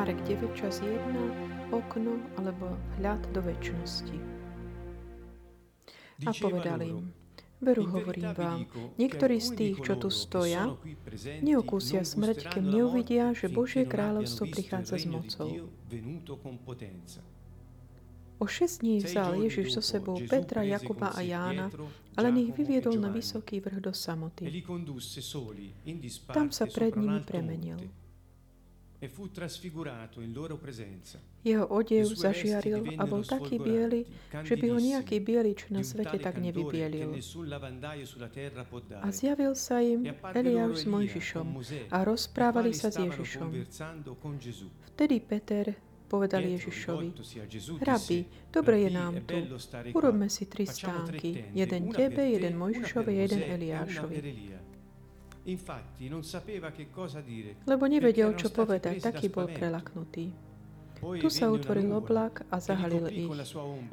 Marek 9, čas 1, okno alebo hľad do väčšnosti. A povedal im, Veru hovorím vám, niektorí z tých, čo tu stoja, neokúsia smrť, kým neuvidia, že Božie kráľovstvo prichádza s mocou. O šesť dní vzal Ježiš so sebou Petra, Jakuba a Jána, ale ich vyviedol na vysoký vrch do samoty. Tam sa pred nimi premenil. Jeho odev zažiaril a bol taký biely, že by ho nejaký bielič na svete tak nevybielil. A zjavil sa im Eliáš s Mojžišom a rozprávali sa s Ježišom. Vtedy Peter povedal Ježišovi, Rabi, dobre je nám tu, urobme si tri stánky, jeden tebe, jeden Mojžišovi, jeden Eliášovi. Lebo nevedel, čo povedať, taký bol prelaknutý. Tu sa utvoril oblak a zahalil ich.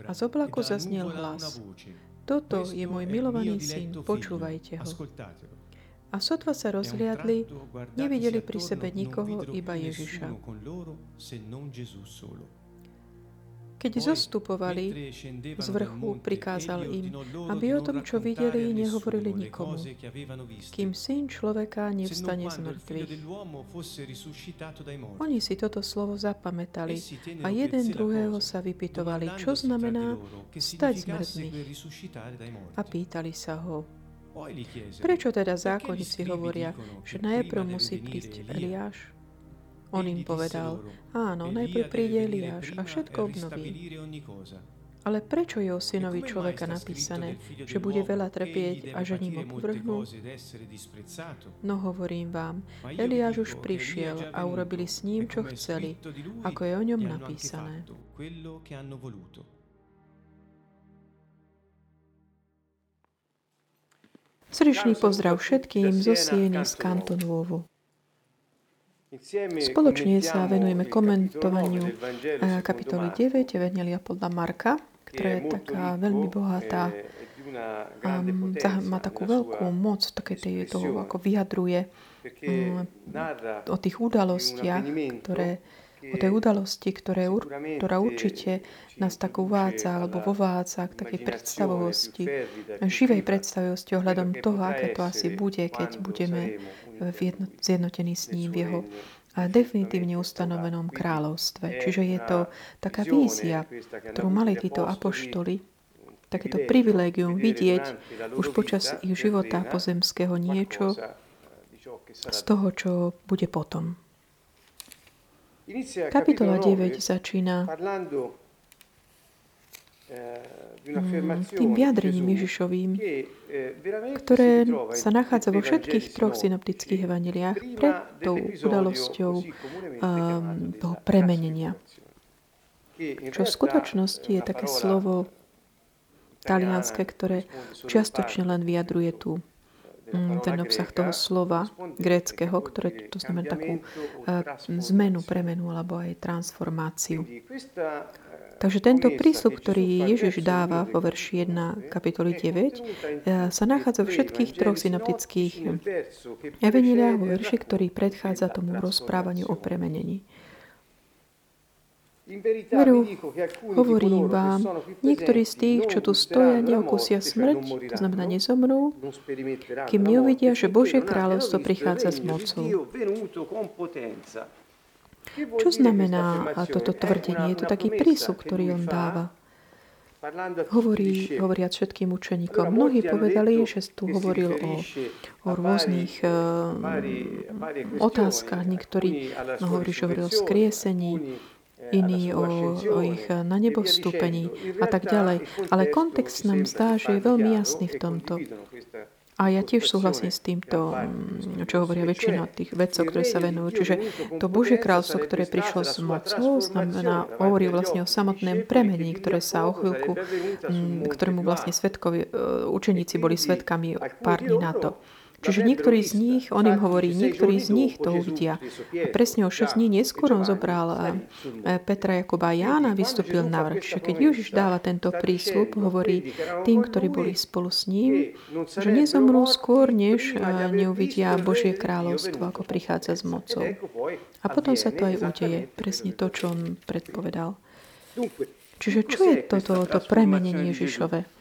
A z oblaku zaznel hlas. Toto je môj milovaný syn, počúvajte ho. A sotva sa rozhliadli, nevideli pri sebe nikoho, iba Ježiša. Keď zostupovali z vrchu, prikázal im, aby o tom, čo videli, nehovorili nikomu, kým syn človeka nevstane z mŕtvych. Oni si toto slovo zapamätali a jeden druhého sa vypitovali, čo znamená stať z mŕtvych. A pýtali sa ho, Prečo teda zákonníci hovoria, že najprv musí prísť Eliáš? On im povedal, áno, najprv príde Eliáš a všetko obnoví. Ale prečo je o synovi človeka napísané, že bude veľa trpieť a že ním opovrhnú? No hovorím vám, Eliáš už prišiel a urobili s ním, čo chceli, ako je o ňom napísané. Srdečný pozdrav všetkým zo Sieny z Kantonovu. Spoločne sa venujeme komentovaniu eh, kapitoly 9 Evangelia podľa Marka, ktorá je taká veľmi bohatá a má takú veľkú moc, také tej, toho, ako vyjadruje mm, o tých udalostiach, ktoré o tej udalosti, ktoré, ktorá určite nás tak uvádza alebo vovádza k takej predstavovosti, živej predstavovosti ohľadom toho, aké to asi bude, keď budeme zjednotení s ním v jeho a definitívne ustanovenom kráľovstve. Čiže je to taká vízia, ktorú mali títo apoštoli, takéto privilégium vidieť už počas ich života pozemského niečo z toho, čo bude potom. Kapitola 9 začína tým vyjadrením Ježišovým, ktoré sa nachádza vo všetkých troch synoptických evaneliách pred tou udalosťou um, toho premenenia. Čo v skutočnosti je také slovo talianské, ktoré čiastočne len vyjadruje tú ten obsah toho slova gréckého, ktoré to znamená takú uh, zmenu, premenu alebo aj transformáciu. Takže tento prísľub, ktorý Ježiš dáva vo verši 1 kapitoly 9, eh, sa nachádza v všetkých troch synoptických evaniliách vo verši, ktorý predchádza tomu rozprávaniu o premenení. Veru, hovorím vám, niektorí z tých, čo tu stoja, neokusia smrť, to znamená nezomrú, kým neuvidia, že Božie kráľovstvo prichádza s mocou. Čo znamená toto tvrdenie? Je to taký prísup, ktorý on dáva. Hovorí, hovoriac všetkým učeníkom. Mnohí povedali, že tu hovoril o, o rôznych uh, otázkach. Niektorí no, hovorí, že hovoril o skriesení, iní o, o ich na nebo vstúpení a tak ďalej. Ale kontext nám zdá, že je veľmi jasný v tomto. A ja tiež súhlasím s týmto, mm, čo hovoria väčšina tých vedcov, ktoré sa venujú. Čiže to Božie kráľstvo, ktoré prišlo s mocou, znamená, hovorí vlastne o samotném premení, ktoré sa o chvíľku, mm, ktorému vlastne svetkovi, e, učeníci boli svetkami pár dní na to. Čiže niektorí z nich, on im hovorí, niektorí z nich to uvidia. A presne o 6 dní neskôr on zobral eh, Petra, Jakoba a Jána vystúpil na vrch. Keď Ježiš dáva tento prísľub, hovorí tým, ktorí boli spolu s ním, že nezomrú skôr, než eh, neuvidia Božie kráľovstvo, ako prichádza s mocou. A potom sa to aj udeje. Presne to, čo on predpovedal. Čiže čo je toto to premenenie Ježišove?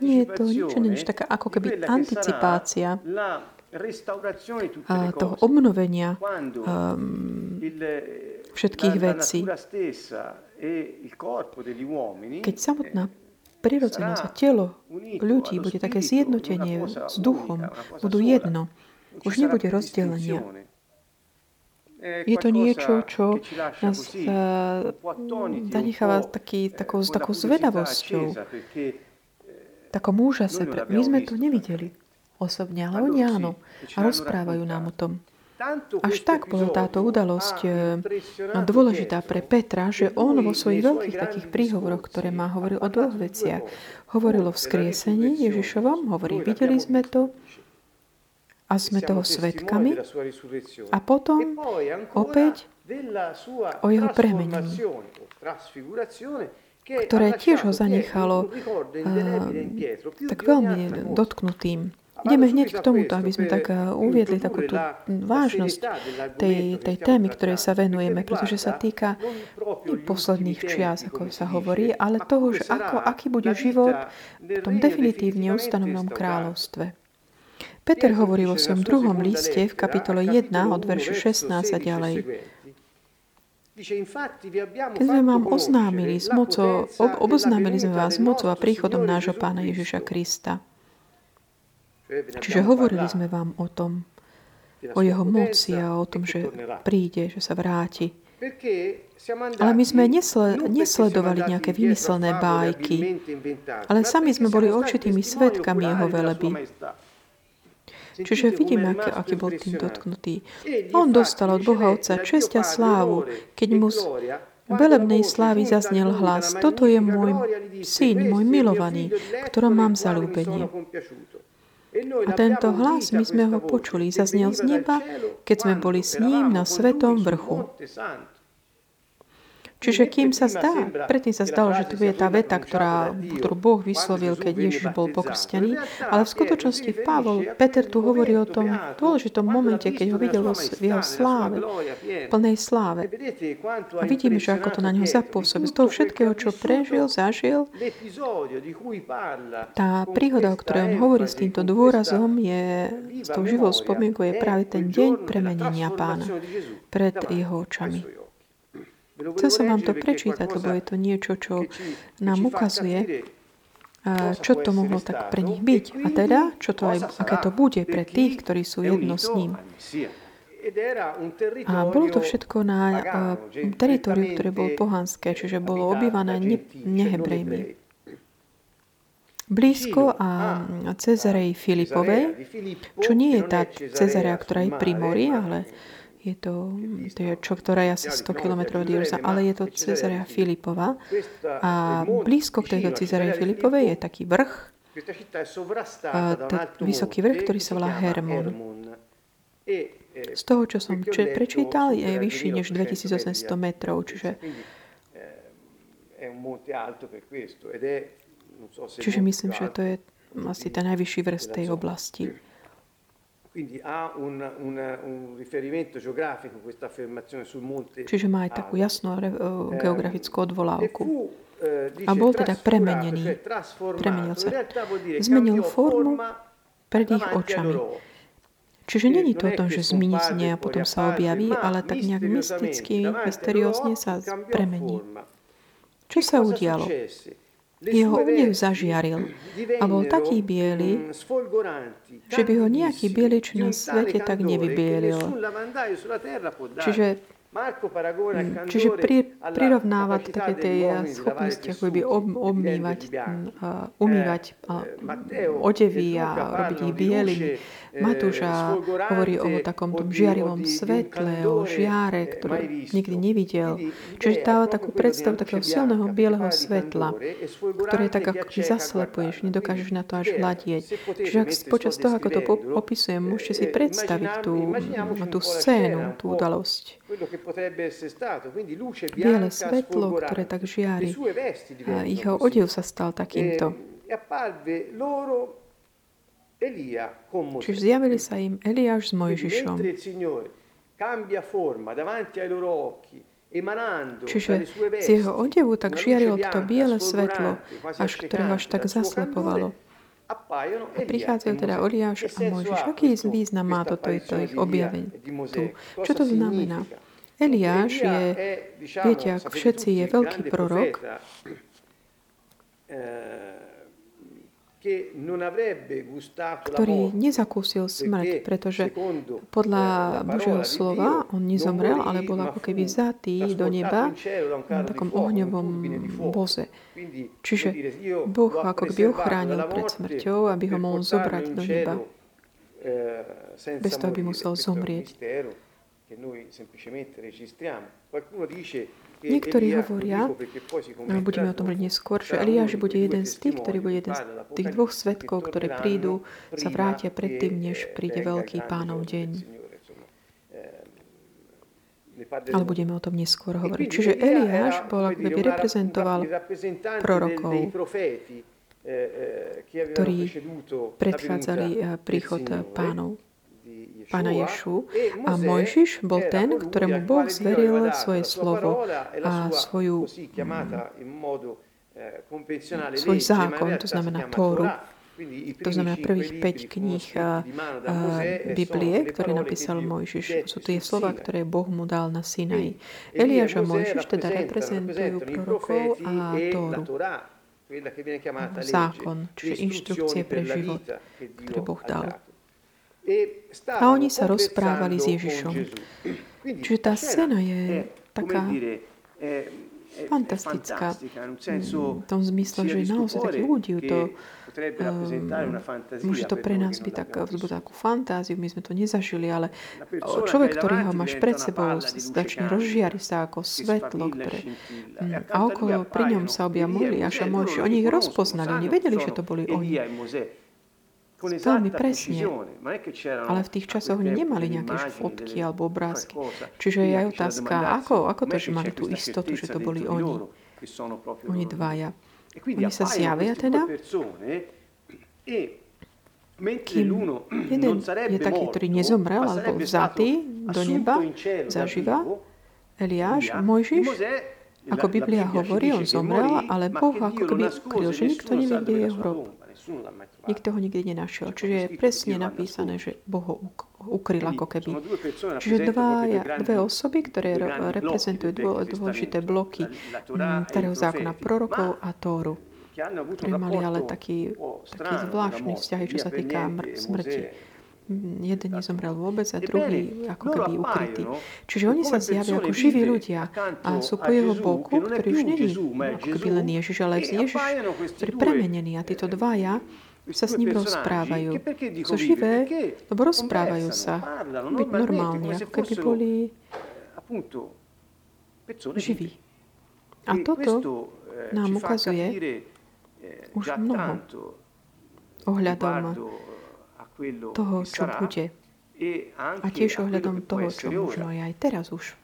Nie je to nič než taká ako keby anticipácia toho obnovenia um, všetkých vecí. Keď samotná prirodzenosť a telo ľudí bude také zjednotenie s duchom, budú jedno, už nebude rozdelenia. Je to niečo, čo nás zanecháva taký, takou, takou zvedavosťou, takom úžase. My sme to nevideli osobne, ale oni áno. A rozprávajú nám o tom. Až tak bola táto udalosť dôležitá pre Petra, že on vo svojich veľkých takých príhovoroch, ktoré má, hovoril o dvoch veciach. Hovoril o vzkriesení Ježišovom, hovorí, videli sme to, a sme toho svetkami. A potom opäť o jeho premenení, ktoré tiež ho zanechalo uh, tak veľmi dotknutým. Ideme hneď k tomuto, aby sme tak uviedli takú tú vážnosť tej, tej témy, ktorej sa venujeme, pretože sa týka posledných čias, ako sa hovorí, ale toho, že ako, aký bude život v tom definitívne ustanovnom kráľovstve. Peter hovorí vo svojom druhom liste v kapitole 1 od veršu 16 a ďalej. Keď sme vám oznámili, s mocou, ob, oboznámili sme vás s mocou a príchodom nášho Pána Ježiša Krista. Čiže hovorili sme vám o tom, o jeho moci a o tom, že príde, že sa vráti. Ale my sme nesle, nesledovali nejaké vymyslené bájky, ale sami sme boli určitými svetkami jeho veleby. Čiže vidíme, aký, aký bol tým dotknutý. On dostal od Boha Otca česť a slávu, keď mu z velebnej slávy zaznel hlas. Toto je môj syn, môj milovaný, ktorom mám zalúbenie. A tento hlas, my sme ho počuli, zaznel z neba, keď sme boli s ním na svetom vrchu. Čiže kým sa zdá, predtým sa zdalo, že tu je tá veta, ktorá, ktorú Boh vyslovil, keď Ježiš bol pokrstený, ale v skutočnosti Pavol, Peter tu hovorí o tom dôležitom momente, keď ho videl v jeho sláve, plnej sláve. A vidíme, že ako to na neho zapôsobí. Z toho všetkého, čo prežil, zažil, tá príhoda, o ktorej on hovorí s týmto dôrazom, je, s tou živou spomienkou, je práve ten deň premenenia pána pred jeho očami. Chcel som vám to prečítať, lebo je to niečo, čo nám ukazuje, čo to mohlo tak pre nich byť. A teda, čo to aj, aké to bude pre tých, ktorí sú jedno s ním. A bolo to všetko na uh, teritoriu, ktoré bolo pohanské, čiže bolo obývané ne, nehebrejmi. Blízko a Cezarej Filipovej, čo nie je tá Cezarea, ktorá je pri mori, ale je to, to je čo, ktorá je asi 100 km od Jeruzalema, ale je to Cezarea Filipova. A blízko k tejto Cezarea Filipovej je taký vrch, vysoký vrch, ktorý sa volá Hermon. Z toho, čo som prečítal, je vyšší než 2800 metrov, čiže Čiže myslím, že to je asi ten najvyšší vrch tej oblasti. Čiže má aj takú jasnú uh, geografickú odvolávku. E a bol teda premenený. Premenil sa. Zmenil formu pred ich očami. Čiže není to o tom, že zmizne a potom sa objaví, ale tak nejak mysticky, mysteriózne sa premení. Čo sa udialo? Jeho údev zažiaril a bol taký biely, že by ho nejaký bielič na svete tak nevybielil. Čiže čiže pri, prirovnáva také tie schopnosti, ako by ob, obmývať, uh, umývať uh, odevy a robiť ich bielými. Matúša hovorí o takom tom žiarivom svetle, o žiare, ktoré nikdy nevidel. Čiže dáva takú predstavu takého silného bieleho svetla, ktoré tak ako zaslepuješ, nedokážeš na to až hľadieť. Čiže ak počas toho, ako to opisujem, môžete si predstaviť tú, tú scénu, tú udalosť. Biele svetlo, ktoré tak žiari. A jeho odev sa stal takýmto. Čiže zjavili sa im Eliáš s Mojžišom. Čiže z jeho odevu tak žiarilo to biele svetlo, až ktoré až tak zaslepovalo. A prichádzajú teda Eliáš a Mojžiš. Aký význam má toto ich objavenie tu? Čo to znamená? Eliáš je, viete, ako všetci, je veľký prorok, ktorý nezakúsil smrť, pretože podľa Božieho slova on nezomrel, ale bol ako keby vzatý do neba na takom ohňovom voze. Čiže Boh ako keby ochránil pred smrťou, aby ho mohol zobrať do neba bez toho, aby musel zomrieť. Niektorí hovoria, no budeme o tom hovoriť neskôr, že Eliáš bude jeden z tých, ktorý bude jeden z tých dvoch svetkov, ktoré prídu, sa vrátia predtým, než príde veľký pánov deň. Ale budeme o tom neskôr hovoriť. Čiže Eliáš bol, ako by reprezentoval prorokov, ktorí predchádzali príchod pánov pána Ješu. A Mojžiš bol ten, ktorému Boh zveril svoje slovo a svoju, svoj zákon, to znamená Tóru. To znamená prvých 5 kníh a, a Biblie, ktoré napísal Mojžiš. Sú tie slova, ktoré Boh mu dal na Sinai. Eliáš a Mojžiš teda reprezentujú prorokov a Tóru. Zákon, čiže inštrukcie pre život, ktoré Boh dal. A oni sa rozprávali s Ježišom. Čiže tá scéna je taká fantastická. V tom zmysle, že naozaj taký údiv to um, môže to pre nás byť tak, takú fantáziu, my sme to nezažili, ale človek, ktorý ho máš pred sebou, začne rozžiari sa ako svetlo, ktoré, mm, a okolo pri ňom sa objavili až a Mojši. Oni ich rozpoznali, oni vedeli, že to boli oni veľmi presne. Ale v tých časoch oni nemali nejaké fotky alebo obrázky. Čiže je aj otázka, ako, ako to, že mali tú istotu, že to boli oni. Oni dvaja. E oni sa zjavia teda, kým jeden je taký, ktorý nezomrel, alebo vzatý do neba, zaživa, Eliáš, Mojžiš, ako Biblia hovorí, on zomrel, ale Boh ako keby ukryl, že nikto nevie, kde je hrob. Nikto ho nikdy nenašiel. Čiže je presne napísané, že Boh ho ukryl ako keby. Čiže dva, dve osoby, ktoré reprezentujú dôležité bloky starého zákona prorokov a Tóru. Ktorí mali ale taký, taký zvláštny vzťahy, čo sa týka smrti. Jeden nezomrel vôbec a druhý ako keby ukrytý. Čiže oni sa zjavia ako živí ľudia a sú po jeho boku, ktorý už není ako keby len Ježiš, ale Ježiš, ktorý je. premenený a títo dvaja sa s ním rozprávajú. Sú živé, lebo rozprávajú sa. Byť normálne, ako keby boli živí. A toto nám ukazuje už mnoho. Ohľadom toho, čo bude. A tiež ohľadom toho, čo možno je aj teraz už.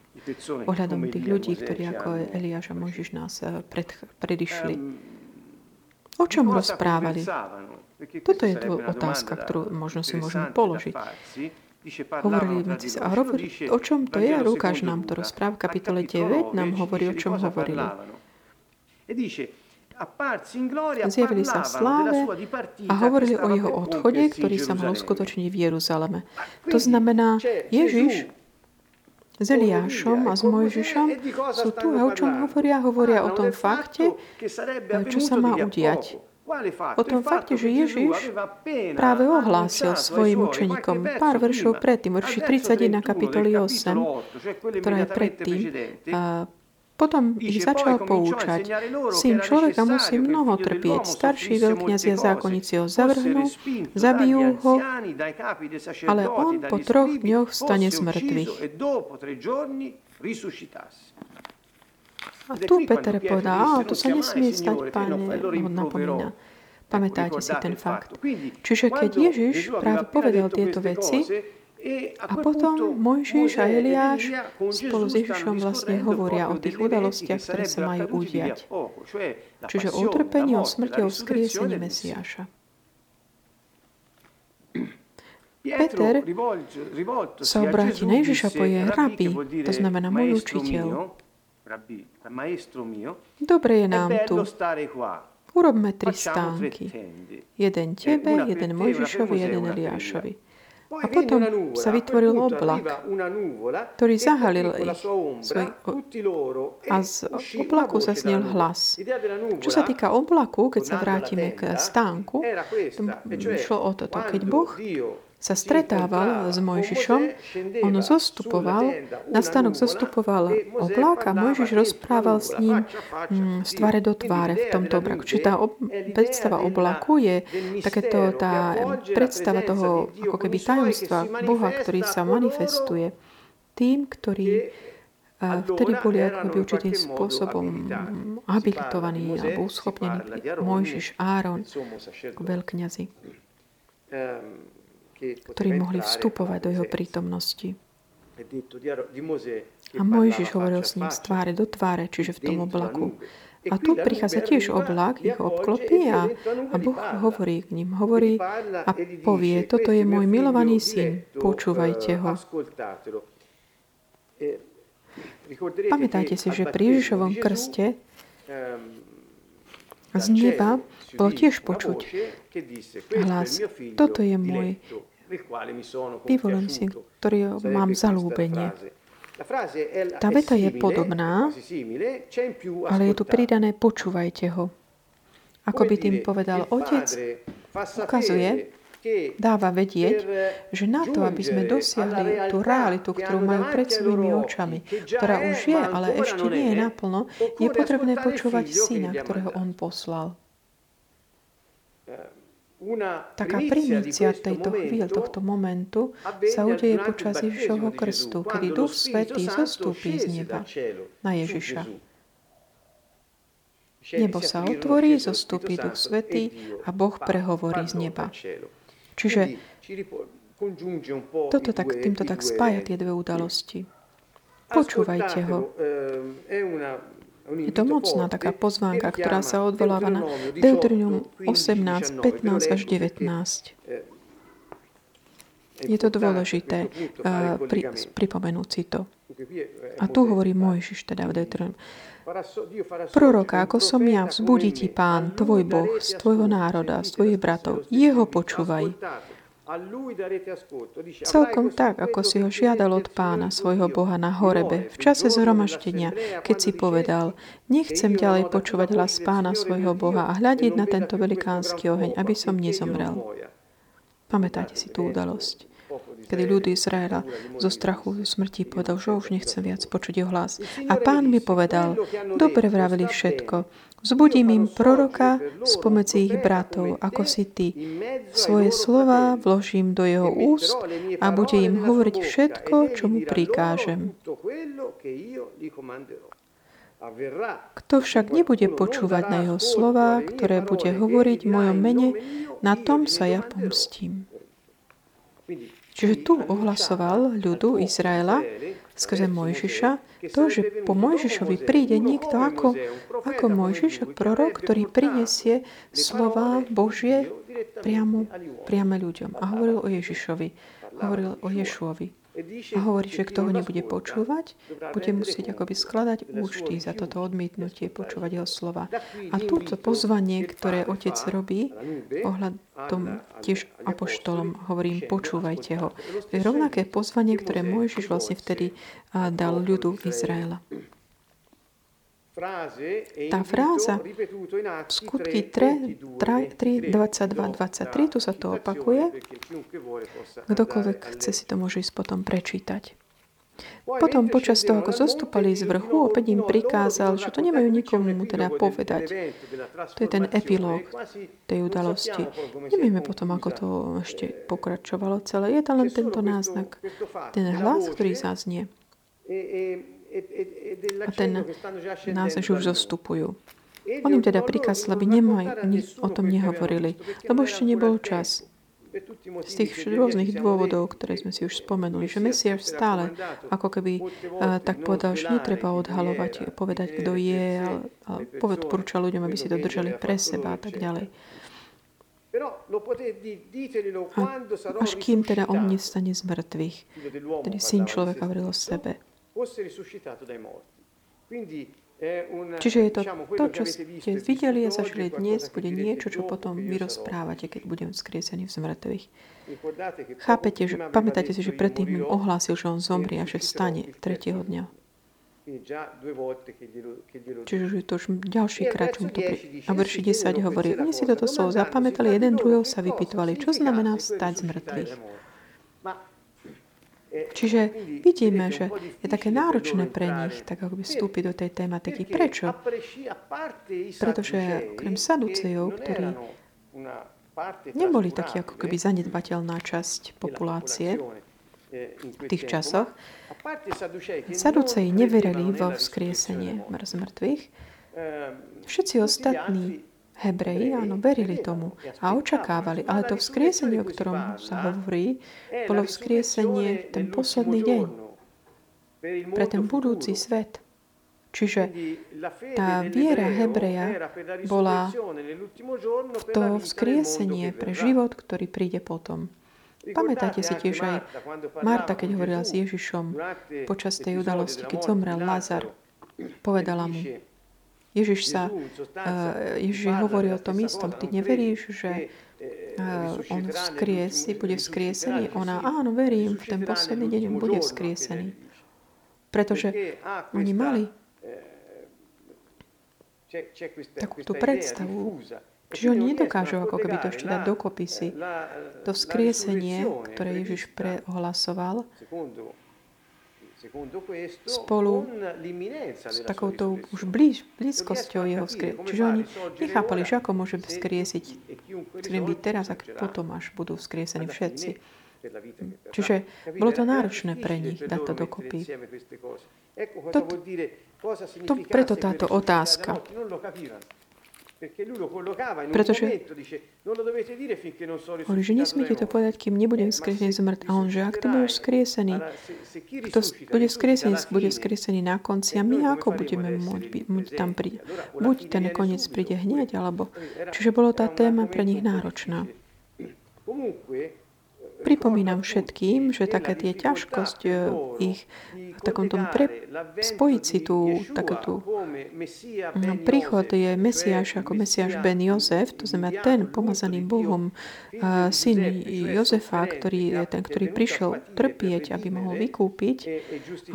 Ohľadom tých ľudí, ktorí ako Eliáš a Mojžiš nás eh, pred, predišli. O čom rozprávali? Toto je tu otázka, ktorú možno si môžeme položiť. Hovorili medzi sa. A hovorí, o čom to je? Lukáš nám to rozpráva v kapitole 9, nám hovorí, o čom hovorili. Zjavili sa v sláve a hovorili o jeho odchode, ktorý sa mal uskutočniť v Jeruzaleme. To znamená, Ježiš s Eliášom a s Mojžišom sú tu a o čom hovoria? Hovoria o tom fakte, čo sa má udiať. O tom fakte, že Ježiš práve ohlásil svojim učeníkom pár veršov predtým, verši 31 kapitoly 8, ktorá je predtým, potom ich začal poučať. Syn človeka musí mnoho trpieť. Starší veľkňazia zákonníci ho zavrhnú, zabijú ho, ale on po troch dňoch stane z mŕtvych. A tu Peter povedal, a to sa nesmie stať, páne, ho napomína. Pamätáte si ten fakt. Čiže keď Ježiš práve povedal tieto veci, a potom Mojžiš a Eliáš spolu s Ježišom vlastne hovoria o tých udalostiach, ktoré sa majú udiať. Čiže o utrpení, o smrti, o vzkriesení Mesiáša. Peter sa obráti na Ježiša po je rabi, to znamená môj učiteľ. Dobre je nám tu. Urobme tri stánky. Jeden tebe, jeden Mojžišovi, jeden Eliášovi. A potom sa vytvoril oblak, ktorý zahalil ich svoj, a z oblaku sa snil hlas. Čo sa týka oblaku, keď sa vrátime k stánku, šlo o toto. Keď Boh sa stretával s Mojžišom, on zostupoval, na stánok zostupoval oblak a Mojžiš rozprával s ním mm, z tváre do tváre v tomto obraku. Čiže tá ob, predstava oblaku je takéto tá predstava toho ako keby tajomstva Boha, ktorý sa manifestuje tým, ktorí vtedy boli ako keby určitým spôsobom habilitovaní alebo uschopnení Mojžiš, Áron, veľkňazi. Ktorí mohli vstupovať do jeho prítomnosti. A Mojžiš hovoril s ním z tváre do tváre, čiže v tom oblaku. A tu prichádza tiež oblak, ich obklopí a, a Boh hovorí k ním. Hovorí a povie, toto je môj milovaný syn, počúvajte ho. Pamätajte si, že pri Ježišovom krste z neba bolo tiež počuť hlas. Toto je môj vyvolený ktorý mám zalúbenie. Tá veta je podobná, ale je tu pridané počúvajte ho. Ako by tým povedal otec, ukazuje, dáva vedieť, že na to, aby sme dosiahli tú realitu, ktorú majú pred svojimi očami, ktorá už je, ale ešte nie je naplno, je potrebné počúvať syna, ktorého on poslal. Taká primícia tejto chvíľ, tohto momentu sa udeje počas Ježišovho krstu, kedy Duch Svetý zostúpi z neba na Ježiša. Nebo sa otvorí, zostúpi Duch Svetý a Boh prehovorí z neba. Čiže toto tak, týmto tak spája tie dve udalosti. Počúvajte ho. Je to mocná taká pozvánka, ktorá sa odvoláva na Deuterium 18, 15 až 19. Je to dôležité uh, pri, pripomenúť si to. A tu hovorí Mojžiš, teda v Deuterium. Proroka, ako som ja, vzbudí ti pán, tvoj Boh, z tvojho národa, z tvojich bratov. Jeho počúvaj. Celkom tak, ako si ho žiadal od pána svojho Boha na Horebe v čase zhromaštenia, keď si povedal, nechcem ďalej počúvať hlas pána svojho Boha a hľadiť na tento velikánsky oheň, aby som nezomrel. Pamätáte si tú udalosť kedy ľud Izraela zo strachu smrti povedal, že už nechcem viac počuť jeho hlas. A pán mi povedal, dobre vravili všetko, Vzbudím im proroka spomedzi ich bratov, ako si ty. Svoje slova vložím do jeho úst a bude im hovoriť všetko, čo mu prikážem. Kto však nebude počúvať na jeho slova, ktoré bude hovoriť v mojom mene, na tom sa ja pomstím. Čiže tu ohlasoval ľudu Izraela skrze Mojžiša to, že po Mojžišovi príde niekto ako, ako Mojžiš, prorok, ktorý prinesie slova Božie priamo, priame ľuďom. A hovoril o Ježišovi, hovoril o Ješuovi. A hovorí, že kto ho nebude počúvať, bude musieť akoby skladať účty za toto odmietnutie, počúvať jeho slova. A túto pozvanie, ktoré otec robí, ohľadom tiež apoštolom, hovorím, počúvajte ho. To je rovnaké pozvanie, ktoré Mojžiš vlastne vtedy dal ľudu Izraela. Tá fráza skutky 3, 3, 22, 23, tu sa to opakuje. Kdokoľvek chce si to môže ísť potom prečítať. Potom počas toho, ako zostúpali z vrchu, opäť im prikázal, že to nemajú nikomu teda povedať. To je ten epilóg tej udalosti. Nevieme potom, ako to ešte pokračovalo celé. Je to len tento náznak, ten hlas, ktorý zaznie a ten nás už zostupujú. On im teda prikázal, aby nemaj, o tom nehovorili, lebo ešte nebol čas. Z tých rôznych dôvodov, ktoré sme si už spomenuli, že Mesiáš stále ako keby tak povedal, že netreba odhalovať, povedať, kto je, ale odporúča ľuďom, aby si to držali pre seba a tak ďalej. A až kým teda on nestane z mŕtvych, tedy syn človeka hovoril o sebe. Čiže je to to, čo ste videli a zažili dnes, bude niečo, čo potom vy rozprávate, keď budem vzkriesený v zmrtvých. Chápete, že, pamätáte si, že predtým im ohlásil, že on zomrie a že vstane tretieho dňa. Čiže je to už ďalší e krát, čo mu to pri... A verši 10 hovorí, oni si toto slovo zapamätali, jeden druhého sa vypytovali, čo znamená vstať z mŕtvych. Čiže vidíme, že je také náročné pre nich tak ako by vstúpiť do tej tematiky. Prečo? Pretože okrem saducejov, ktorí neboli takí ako keby zanedbateľná časť populácie v tých časoch, saduceji neverili vo vzkriesenie mŕtvych, všetci ostatní Hebreji, áno, verili tomu a očakávali. Ale to vzkriesenie, o ktorom sa hovorí, bolo vzkriesenie ten posledný deň pre ten budúci svet. Čiže tá viera Hebreja bola to vzkriesenie pre život, ktorý príde potom. Pamätáte si tiež aj Marta, keď hovorila s Ježišom počas tej udalosti, keď zomrel Lazar, povedala mu, Ježiš sa, uh, Ježiš hovorí o tom istom. Ty neveríš, že uh, on vzkriesi, bude vzkriesený? Ona, áno, verím, v ten posledný deň on bude vzkriesený. Pretože oni mali takúto predstavu, Čiže oni nedokážu ako keby to ešte dať dokopy si. To vzkriesenie, ktoré Ježiš preohlasoval, spolu s takouto už blíž, blízkosťou jeho vzkriesenia. Čiže oni nechápali, že ako môže vzkriesiť, ktorým byť teraz a potom až budú vzkriesení všetci. Čiže bolo to náročné pre nich dať to dokopy. To, to, preto táto otázka. Pretože hovorí, že nesmiete to povedať, kým nebudem vzkriesený z mŕtv. A on, že ak ty budeš vzkriesený, kto bude vzkriesený, bude vzkriesený na konci a my ako budeme môcť môcť tam prísť. Buď ten koniec príde hneď, alebo... Čiže bolo tá téma pre nich náročná. Pripomínam všetkým, že také tie ťažkosť e, ich v takom tom pre, spojiť si tú, takéto no, príchod je Mesiáš ako Mesiáš Ben Jozef, to znamená ten pomazaný Bohom uh, syn Jozefa, ktorý je ten, ktorý prišiel trpieť, aby mohol vykúpiť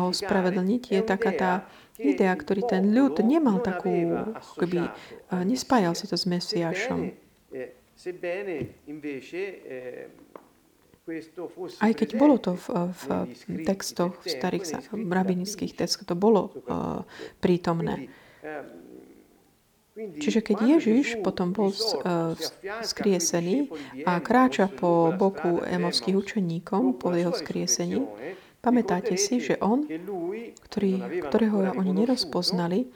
a ospravedlniť, je taká tá idea, ktorý ten ľud nemal takú, keby, uh, nespájal si to s Mesiášom. Aj keď bolo to v, v textoch, v starých rabinických textoch, to bolo uh, prítomné. Čiže keď Ježiš potom bol uh, skriesený a kráča po boku emovských učeníkom po jeho skriesení, pamätáte si, že on, ktorý, ktorého oni nerozpoznali,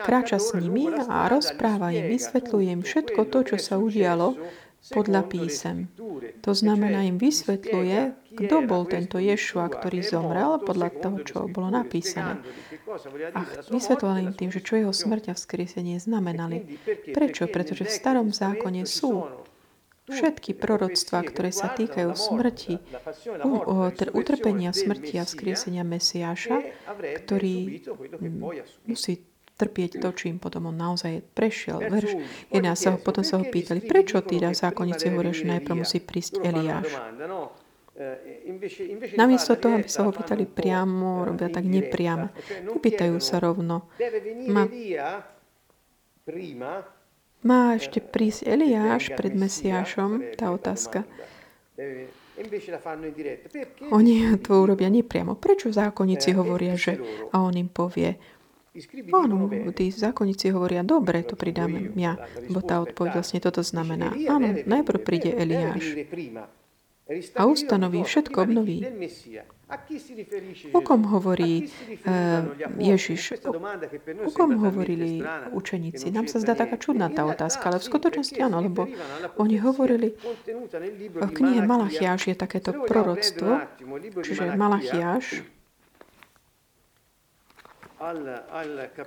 kráča s nimi a rozpráva im, vysvetľuje im všetko to, čo sa udialo podľa písem. To znamená, im vysvetľuje, kto bol tento Ješua, ktorý zomrel podľa toho, čo bolo napísané. A vysvetľoval im tým, že čo jeho smrť a vzkriesenie znamenali. Prečo? Pretože v starom zákone sú všetky proroctvá, ktoré sa týkajú smrti, teda utrpenia smrti a vzkriesenia Mesiáša, ktorý musí trpieť to, čím potom on naozaj prešiel. Verš 11 sa ho, potom sa ho pýtali, prečo tí zákonníci hovoria, že najprv musí prísť Eliáš. Namiesto toho, aby sa ho pýtali priamo, robia tak nepriamo. Nepýtajú sa rovno. Má, má ešte prísť Eliáš pred Mesiášom? Tá otázka. Oni to urobia nepriamo. Prečo zákonníci hovoria, že... A on im povie, Áno, tí zákonníci hovoria, dobre, to pridáme ja, lebo tá odpoveď vlastne toto znamená. Áno, najprv príde Eliáš a ustanoví, všetko obnoví. O kom hovorí uh, Ježiš? O, o kom hovorili učeníci? Nám sa zdá taká čudná tá otázka, ale v skutočnosti áno, lebo oni hovorili, v knihe Malachiáš je takéto proroctvo, čiže Malachiáš,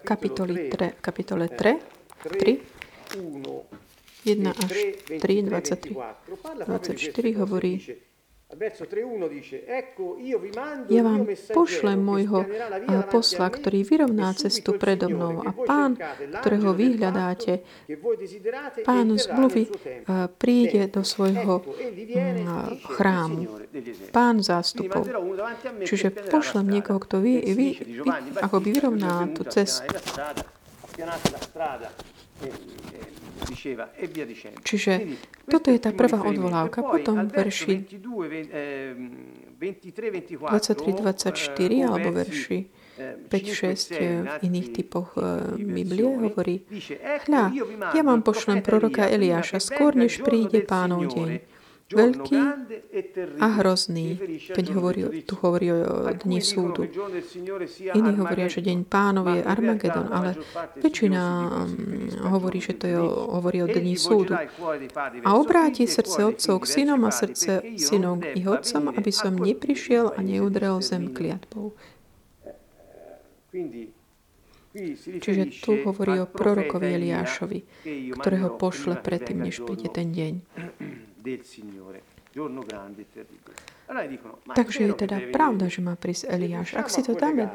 kapitoli 3, kapitole 3, 3, 1 až 3, 23, 24 hovorí, ja vám pošlem môjho posla, ktorý vyrovná cestu predo mnou a pán, ktorého vy hľadáte, pán zmluvy príde do svojho mm, chrámu. Pán zástupov. Čiže pošlem niekoho, kto vy, vy, vy ako by vyrovná tú cestu. Čiže toto je tá prvá odvolávka. Potom verši 23-24 alebo verši 5-6 v iných typoch Biblie hovorí Hľa, ja vám pošlem proroka Eliáša skôr, než príde pánov deň veľký a hrozný, keď hovorí, tu hovorí o dni súdu. Iní hovoria, že deň pánov je Armagedon, ale väčšina mm, hovorí, že to je, hovorí o dni súdu. A obráti srdce otcov k synom a srdce synov k ich otcom, aby som neprišiel a neudrel zem kliatbou. Čiže tu hovorí o prorokovi Eliášovi, ktorého pošle predtým, než príde ten deň e. Takže je teda pravda, že má prísť Eliáš. Ak si to dáme,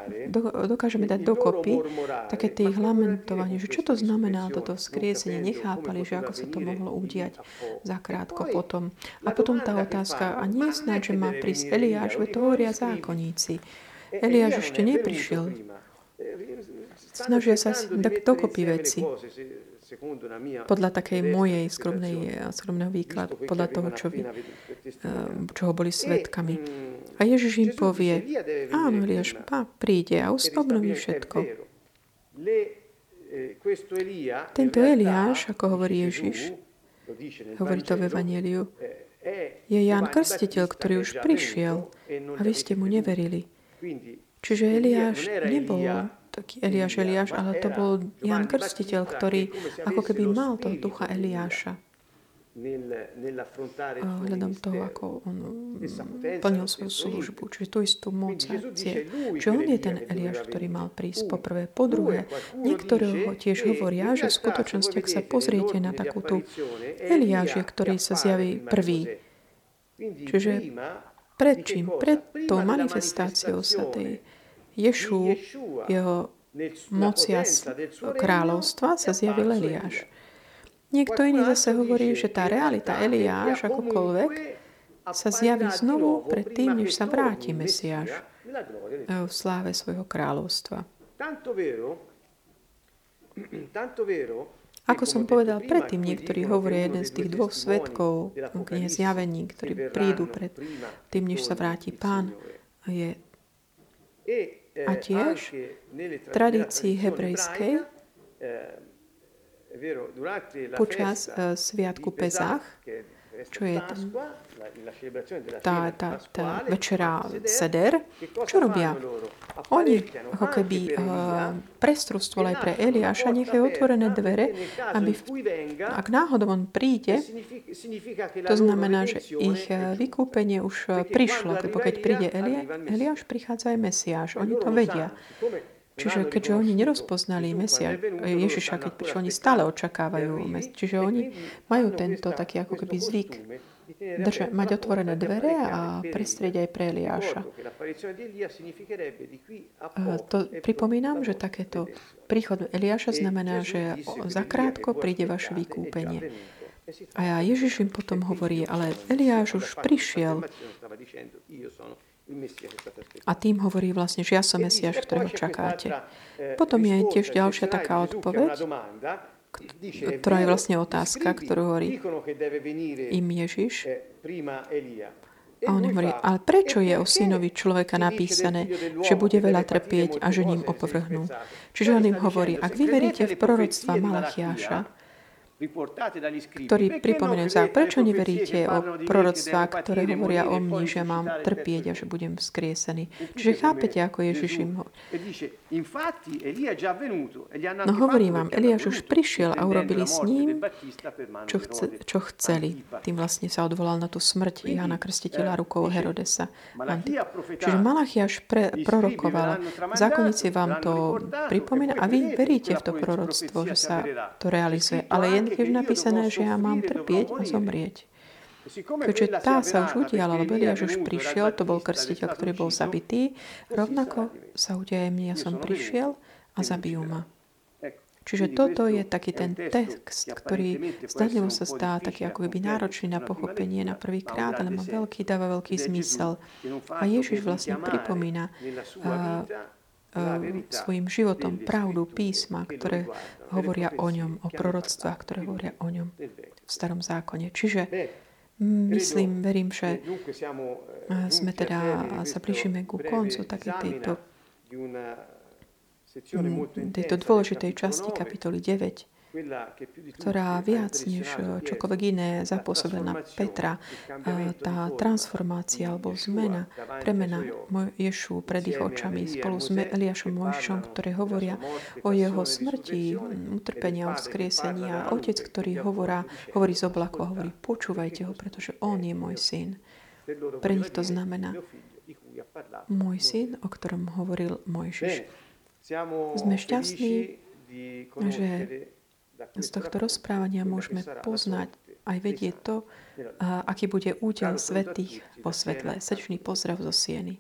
dokážeme dať dokopy, také tie ich lamentovanie, že čo to znamená toto vzkriesenie, nechápali, že ako sa to mohlo udiať zakrátko potom. A potom tá otázka, a nie snáď, že má prísť Eliáš, veď to hovoria zákonníci. Eliáš ešte neprišiel. Snažia sa dať dokopy veci podľa takej mojej skromnej, skromného výkladu, podľa toho, čo vy, eh, čoho boli svetkami. A Ježiš im povie, áno, Eliáš príde a obnoví všetko. Tento Eliáš, ako hovorí Ježiš, hovorí to v Evangeliu, je Jan Krstiteľ, ktorý už prišiel a vy ste mu neverili. Čiže Eliáš nebol taký Eliáš Eliáš, ale to bol Jan Krstiteľ, ktorý ako keby mal toho ducha Eliáša hľadom toho, ako on plnil svoju službu. Čiže tú istú moc a cie. Čiže on je ten Eliáš, ktorý mal prísť po prvé. Po druhé, niektorí ho tiež hovoria, že v skutočnosti, ak sa pozriete na takú tú Eliáš, ktorý sa zjaví prvý. Čiže pred čím? Pred tou manifestáciou sa tej Ješu, jeho mocia kráľovstva, sa zjavil Eliáš. Niekto iný zase hovorí, že tá realita Eliáš, akokoľvek, sa zjaví znovu pred tým, než sa vráti Mesiáš v sláve svojho kráľovstva. Ako som povedal predtým, niektorí hovoria jeden z tých dvoch svetkov v knihe zjavení, ktorí prídu pred tým, než sa vráti pán, je a tiež v tradícii hebrejskej počas sviatku Pezach, čo je tá, tá, tá večera seder, čo robia? Oni ako keby uh, prestrustvovali pre Eliáša, nechajú otvorené dvere, aby v, ak náhodou on príde, to znamená, že ich vykúpenie už prišlo, lebo keď príde Elia, Eliáš, prichádza aj Mesiáš. Oni to vedia. Čiže keďže oni nerozpoznali Mesia, Ježiša, keď prišiel, oni stále očakávajú. Čiže oni majú tento taký ako keby zvyk drže, mať otvorené dvere a prestrieť aj pre Eliáša. To pripomínam, že takéto príchod Eliáša znamená, že zakrátko príde vaše vykúpenie. A Ježiš im potom hovorí, ale Eliáš už prišiel. A tým hovorí vlastne, že ja som Mesiáš, ktorého čakáte. Potom je tiež ďalšia taká odpoveď, ktorá je vlastne otázka, ktorú hovorí im Ježiš. A on hovorí, ale prečo je o synovi človeka napísané, že bude veľa trpieť a že ním opovrhnú? Čiže on im hovorí, ak vy veríte v proroctva Malachiáša, ktorý pripomínajú za prečo neveríte o proroctvá, ktoré hovoria o mni, že mám trpieť a že budem vzkriesený. Čiže chápete, ako Ježiš im ho... No hovorím vám, Eliáš už prišiel a urobili s ním, čo, chce, čo chceli. Tým vlastne sa odvolal na tú smrť Jana Krstiteľa rukou Herodesa. Čiže Malachiaš pre, prorokoval. Zákonníci vám to pripomína a vy veríte v to proroctvo, že sa to realizuje. Ale je tiež napísané, že ja mám trpieť a zomrieť. Keďže tá sa už udiala, lebo Eliáš už prišiel, to bol krstiteľ, ktorý bol zabitý, rovnako sa udia mne, ja som prišiel a zabijú ma. Čiže toto je taký ten text, ktorý zdanlivo sa zdá taký ako by náročný na pochopenie na prvý krát, ale má veľký, dáva veľký zmysel. A Ježiš vlastne pripomína uh, svojim životom pravdu písma, ktoré hovoria o ňom, o proroctvách, ktoré hovoria o ňom v starom zákone. Čiže myslím, verím, že sme teda sa blížime ku koncu takej tejto, tejto dôležitej časti kapitoly 9 ktorá viac než čokoľvek iné zapôsobila na Petra, tá transformácia alebo zmena, premena Ješu pred ich očami spolu s Eliášom Mojšom, ktoré hovoria o jeho smrti, utrpenia, o vzkriesení a otec, ktorý hovorá, hovorí z oblaku a hovorí, počúvajte ho, pretože on je môj syn. Pre nich to znamená môj syn, o ktorom hovoril Mojžiš. Sme šťastní, že z tohto rozprávania môžeme poznať aj vedieť to, aký bude údel svetých vo svetle. Sečný pozdrav zo Sieny.